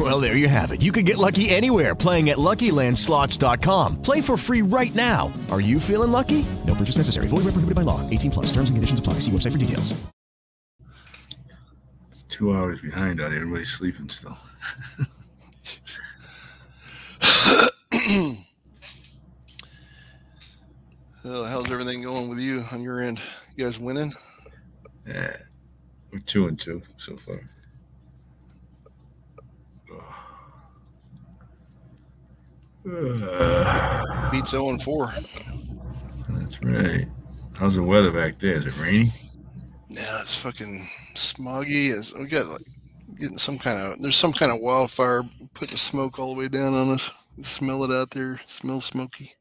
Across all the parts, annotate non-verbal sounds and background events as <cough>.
Well, there you have it. You can get lucky anywhere playing at LuckyLandSlots.com. Play for free right now. Are you feeling lucky? No purchase necessary. Void where prohibited by law. 18 plus. Terms and conditions apply. See website for details. It's two hours behind out. Everybody's sleeping still. <coughs> Uh, how's everything going with you on your end? You guys winning? Yeah, we're two and two so far. Uh, Beats 0 and 4. that's right. How's the weather back there? Is it raining? Yeah, it's fucking smoggy. It's, we got like getting some kind of there's some kind of wildfire putting smoke all the way down on us. You smell it out there. smells smoky.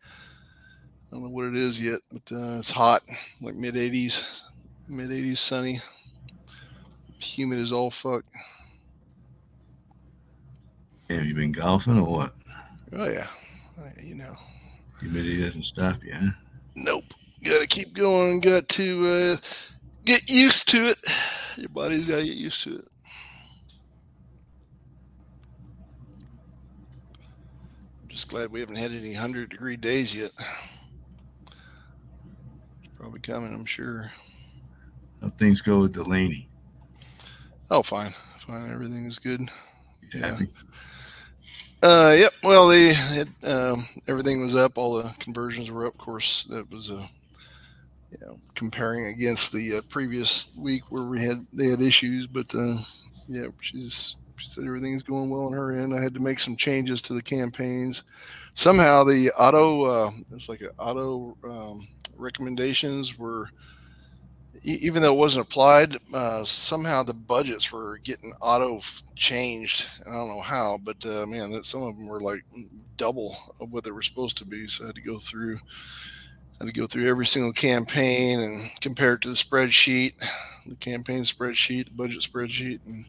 I don't know what it is yet, but uh, it's hot, like mid 80s, mid 80s, sunny, humid as all fuck. Have you been golfing or what? Oh yeah, Uh, you know. Humidity doesn't stop you, huh? Nope. Got to keep going. Got to uh, get used to it. Your body's got to get used to it. I'm just glad we haven't had any 100 degree days yet. It's probably coming, I'm sure. How things go with Delaney? Oh, fine. Fine. Everything is good. Yeah. happy? Uh, yep. Well, had, um, everything was up. All the conversions were up. Of course, that was a you know comparing against the uh, previous week where we had they had issues. But uh, yeah, she's she said everything's going well on her end. I had to make some changes to the campaigns. Somehow the auto uh, it's like an auto um, recommendations were even though it wasn't applied, uh, somehow the budgets were getting auto changed. I don't know how, but uh, man, that some of them were like double of what they were supposed to be. So I had to go through, had to go through every single campaign and compare it to the spreadsheet, the campaign spreadsheet, the budget spreadsheet, and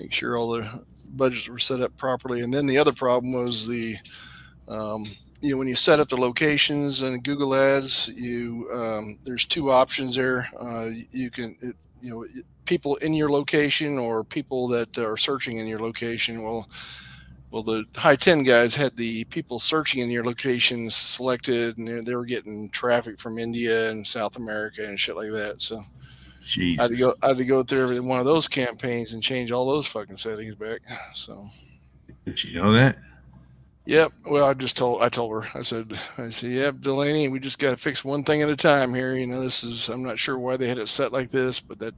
make sure all the budgets were set up properly. And then the other problem was the um, you know when you set up the locations and Google Ads, you um, there's two options there. Uh, you can it, you know people in your location or people that are searching in your location. Well, well the high ten guys had the people searching in your location selected, and they- were getting traffic from India and South America and shit like that. So Jesus. I had to go I had to go through every one of those campaigns and change all those fucking settings back. So. Did you know that? Yep. Well, I just told I told her. I said, I said, yep, Delaney, we just got to fix one thing at a time here. You know, this is I'm not sure why they had it set like this, but that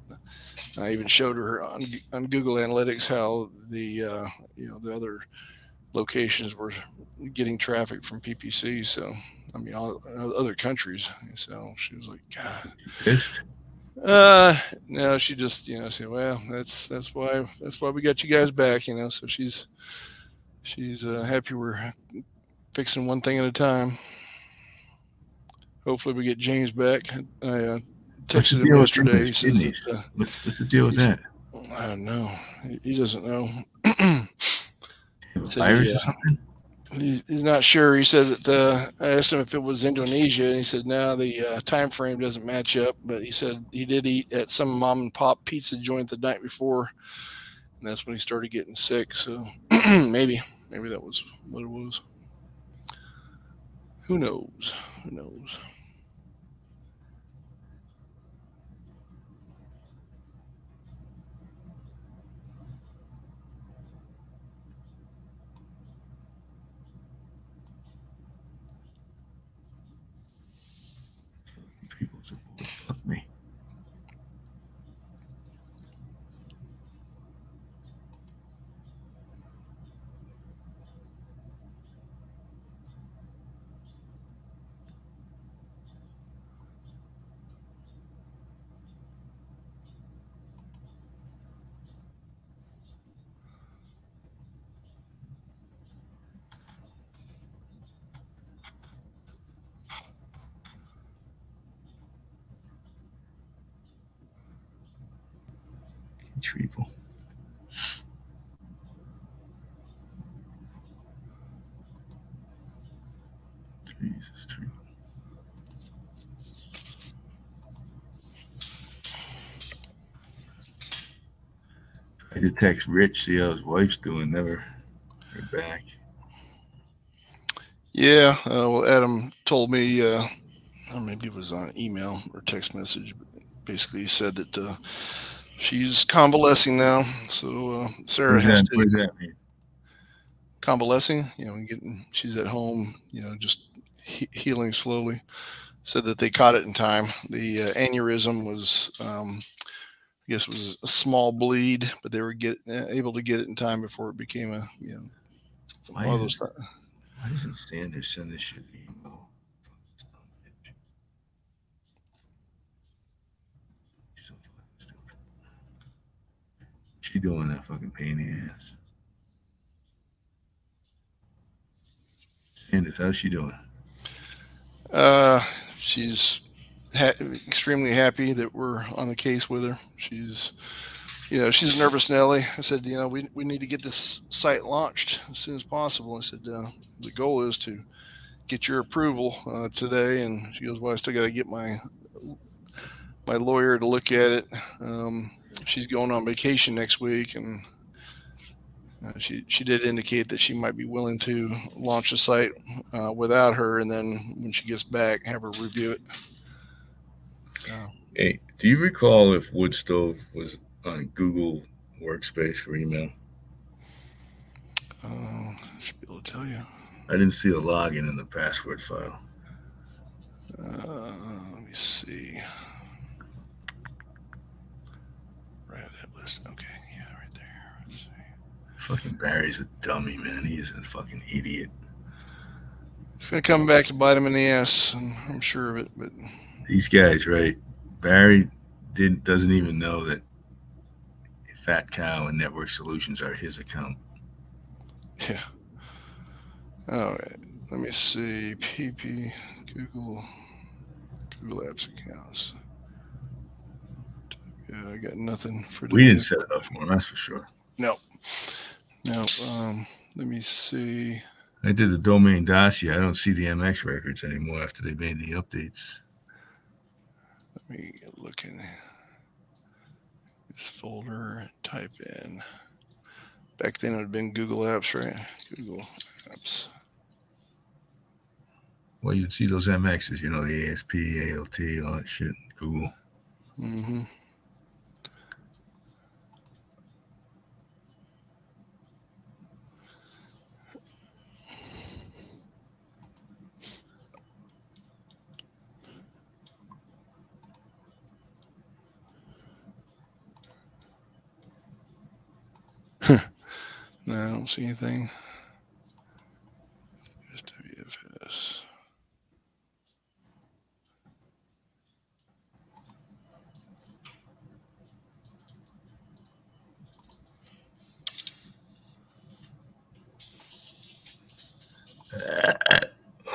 I even showed her on on Google Analytics how the uh, you know the other locations were getting traffic from PPC. So I mean, all other countries. So she was like, God. Uh, no, she just you know said, well, that's that's why that's why we got you guys back. You know, so she's she's uh, happy we're fixing one thing at a time. Hopefully, we get James back. I uh, texted him yesterday. He says that, uh, What's, what's the deal with that? I don't know. He, he doesn't know. <clears throat> Said Virus he, or uh, something? He's, he's not sure. He said that uh, I asked him if it was Indonesia, and he said no, the uh, time frame doesn't match up. But he said he did eat at some mom and pop pizza joint the night before, and that's when he started getting sick. So <clears throat> maybe, maybe that was what it was. Who knows? Who knows? Trevel. Jesus, Trevel. I could text Rich, see how his wife's doing. Never heard back. Yeah, uh, well, Adam told me, uh, maybe it was on email or text message, basically he said that uh, she's convalescing now. So uh, Sarah What has that, what to does that mean? convalescing, you know, getting, she's at home, you know, just he- healing slowly. Said that they caught it in time. The uh, aneurysm was, um, I guess, it was a small bleed, but they were get uh, able to get it in time before it became a, you know, Why one of those. Why doesn't Sanders send this shit email? She's so fucking stupid. She doing that fucking pain in the ass. Sanders, how's she doing? Uh, she's ha- extremely happy that we're on the case with her. She's, you know, she's nervous Nelly. I said, you know, we, we need to get this site launched as soon as possible. I said, uh, the goal is to get your approval uh, today. And she goes, well, I still got to get my my lawyer to look at it. Um, she's going on vacation next week, and uh, she she did indicate that she might be willing to launch the site uh, without her, and then when she gets back, have her review it. Hey, do you recall if Woodstove was on Google Workspace for email? Uh, should be able to tell you. I didn't see a login in the password file. Uh, let me see. Right at that list. Okay, yeah, right there. Let's see. Fucking Barry's a dummy, man. He is a fucking idiot. It's gonna come back to bite him in the ass, and I'm sure of it. But These guys, right? Barry did doesn't even know that Fat Cow and Network Solutions are his account. yeah. All right. Let me see. PP Google Google Apps accounts. Yeah, I got nothing for. We didn't set it up for him, that's for sure. No. No. Um. Let me see. I did the domain dossier. I don't see the MX records anymore after they made the updates. Let me look in this folder. Type in. Back then it would have been Google Apps, right? Google Apps. Well, you'd see those MXs, you know, the ASP, ALT, all that shit. Google. Mm-hmm. No, I don't see anything. Just WFS.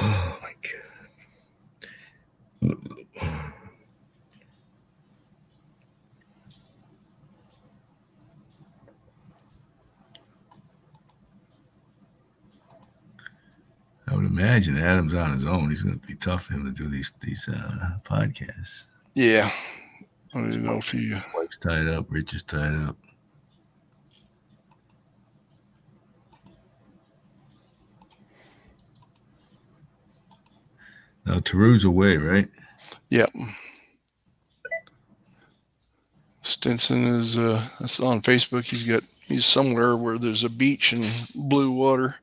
Oh my god. I would imagine Adam's on his own. He's going to be tough for him to do these these uh, podcasts. Yeah. I don't even know if you. Wife's tied up. Rich is tied up. Now Taru's away, right? Yep. Stinson is uh that's on Facebook. He's got he's somewhere where there's a beach and blue water.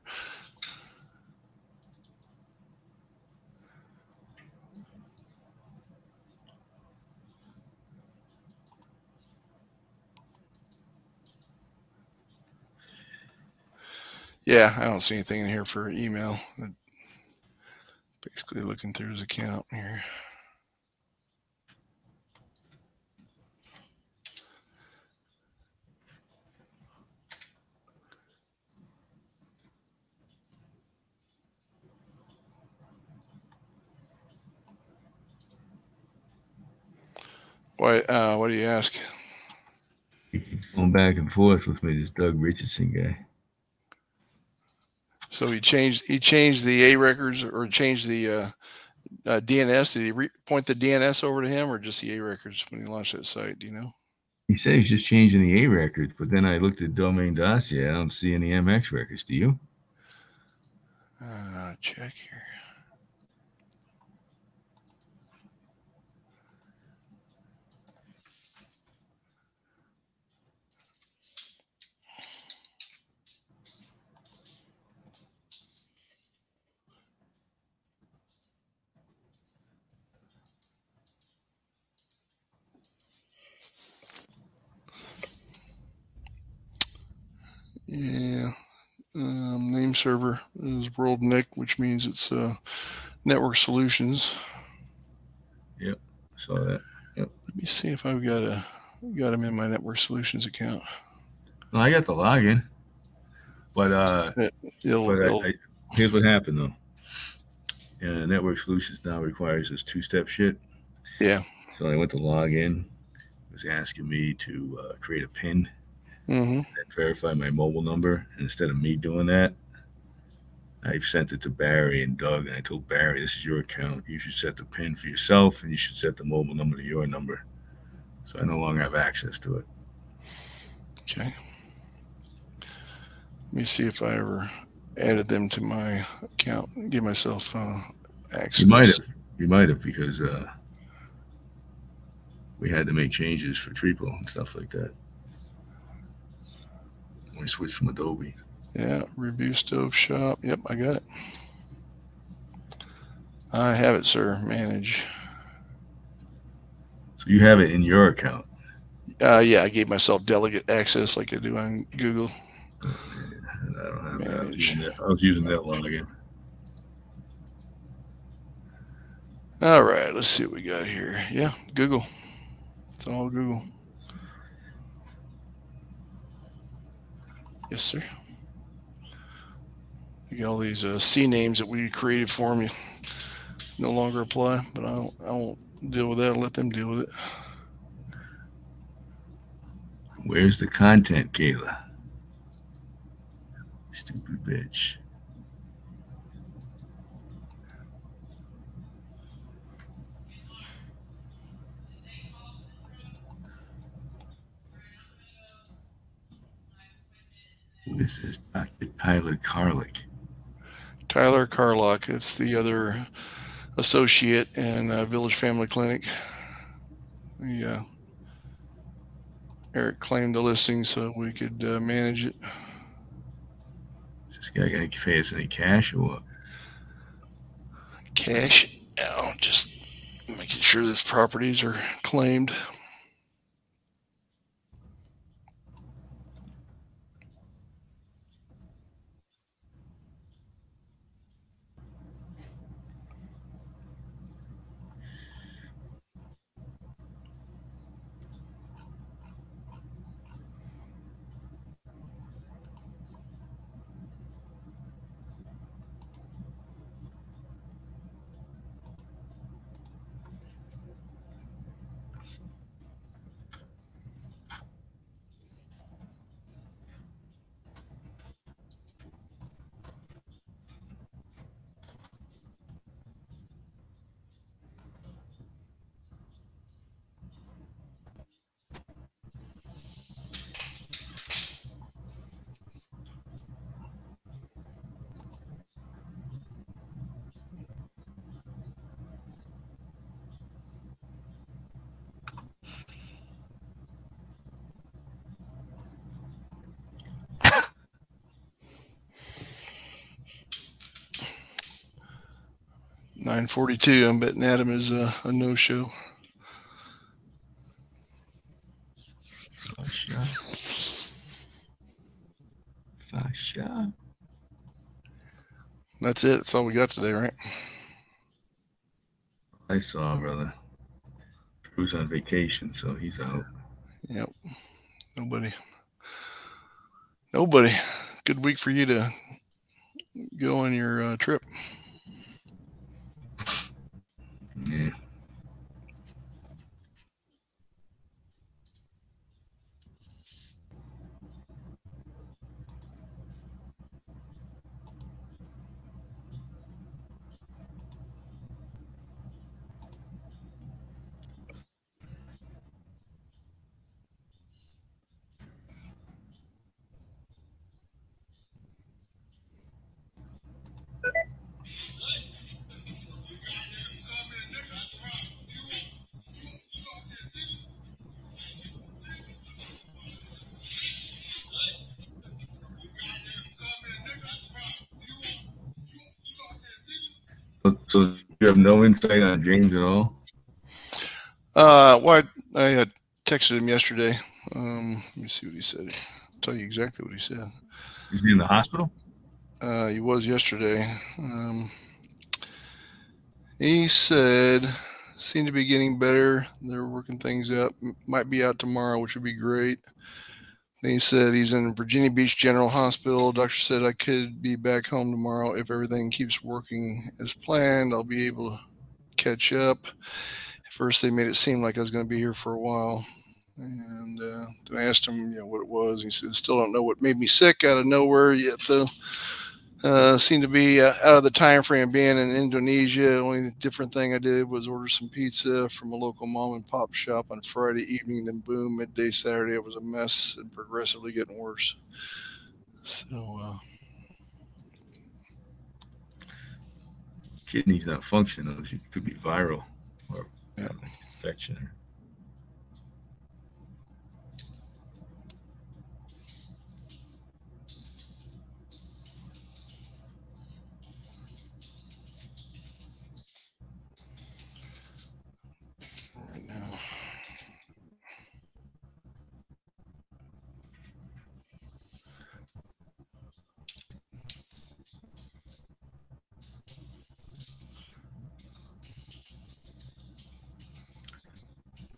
Yeah, I don't see anything in here for email. Basically looking through his account here. Why? Uh, what do you ask? Going back and forth with me, this Doug Richardson guy. So he changed he changed the A records or changed the uh, uh, DNS. Did he re- point the DNS over to him or just the A records when he launched that site? Do you know? He said he's just changing the A records, but then I looked at domain dossier. I don't see any MX records. Do you? Uh, check here. Yeah. Um, name server is WorldNIC, which means it's uh, Network Solutions. Yep, saw that. Yep. Let me see if I've got a got him in my Network Solutions account. No, I got the login, but uh, It'll, but it'll- I, here's what happened though. Uh, Network Solutions now requires this two-step shit. yeah. So I went to log in. It was asking me to uh, create a PIN hmm and verify my mobile number. And instead of me doing that, I've sent it to Barry and Doug, and I told Barry, "This is your account. You should set the PIN for yourself, and you should set the mobile number to your number." So I no longer have access to it. Okay. Let me see if I ever added them to my account. Give myself uh, access. You might have. You might have because uh, we had to make changes for Triple and stuff like that. We switched from Adobe. Yeah, review stove shop. Yep, I got it. I have it, sir. Manage. So you have it in your account. Uh, yeah, I gave myself delegate access like I do on Google. I don't have that. I was using that, I was using that login. All right, let's see what we got here. Yeah, Google. It's all Google. Yes, sir. You got all these uh, CNAMEs that we created for me. No longer apply, but I don't, I won't deal with that. I'll let them deal with it. Where's the content, Kayla? Stupid bitch. Who is this? Dr. Tyler Carlick. Tyler Carlock. It's the other associate in uh, Village Family Clinic. Yeah. Eric claimed the listing so we could uh, manage it. Is this guy gonna pay us any cash or what? Cash out, just making sure these properties are claimed. Nine forty-two. I'm betting Adam is a, a no-show. Fasha. Fasha. That's it. That's all we got today, right? I saw brother. Drew's on vacation, so he's out. Yep. Nobody. Nobody. Good week for you to go on your uh, trip. Yeah. So you have no insight on James at all? Uh, well, I, I had texted him yesterday. Um, let me see what he said. I'll tell you exactly what he said. Is he in the hospital? Uh, he was yesterday. Um, he said, seemed to be getting better. They're working things up. Might be out tomorrow, which would be great. He said he's in Virginia Beach General Hospital. Doctor said I could be back home tomorrow if everything keeps working as planned. I'll be able to catch up. At first, they made it seem like I was going to be here for a while. And uh, then I asked him, you know, what it was. He said, "Still don't know what made me sick out of nowhere yet, though." Uh, seemed to be uh, out of the time frame being in Indonesia. Only different thing I did was order some pizza from a local mom and pop shop on Friday evening. Then boom, midday Saturday, it was a mess and progressively getting worse. So uh, Kidney's not functioning. It could be viral or Yeah. infection.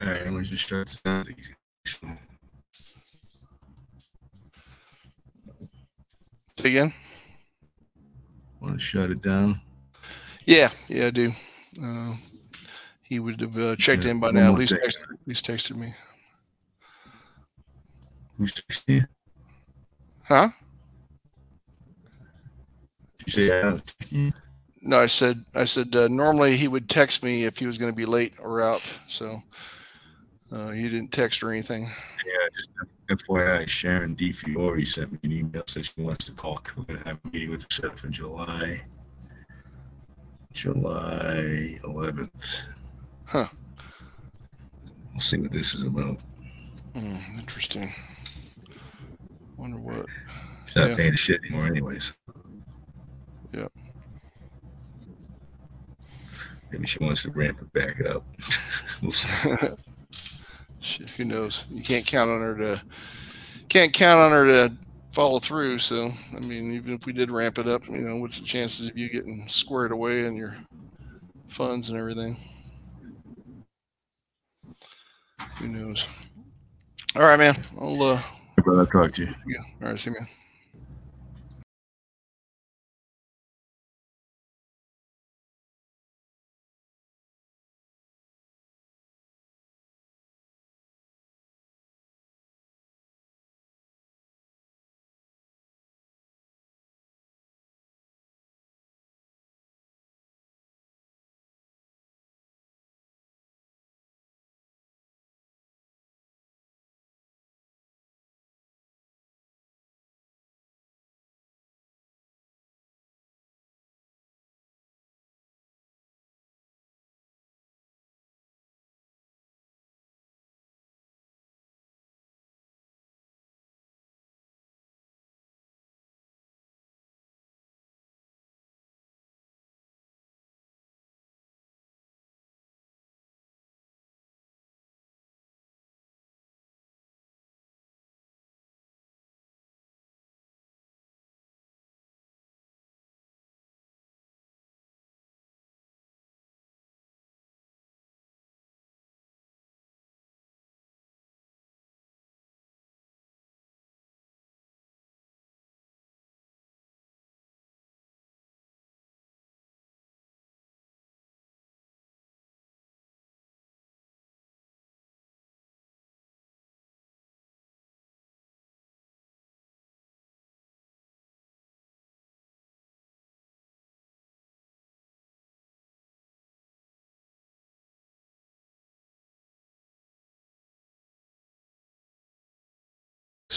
All right, I'm gonna just shut this down. say again? Want to shut it down? Yeah, yeah, I do. Uh, he would have uh, checked Yeah, in by now. At least, thing. texted, at least texted me. Who's texting you? Huh? Did you say I was texting you? No, I said I said uh, normally he would text me if he was going to be late or out. So uh, he didn't text or anything. Yeah, just FYI, Sharon D. Fiore sent me an email said she wants to talk. We're gonna have a meeting with herself in July. July 11th. Huh. We'll see what this is about. Hmm, interesting. Wonder what. She's not Yeah. paying the shit anymore, anyways. Yeah. Maybe she wants to ramp it back up. <laughs> we'll see. <laughs> Shit, who knows? You can't count on her to can't count on her to follow through. So I mean, even if we did ramp it up, you know, what's the chances of you getting squared away and your funds and everything? Who knows? All right, man. I'll uh, Brother, I'll talk to you. yeah. All right, see you, man.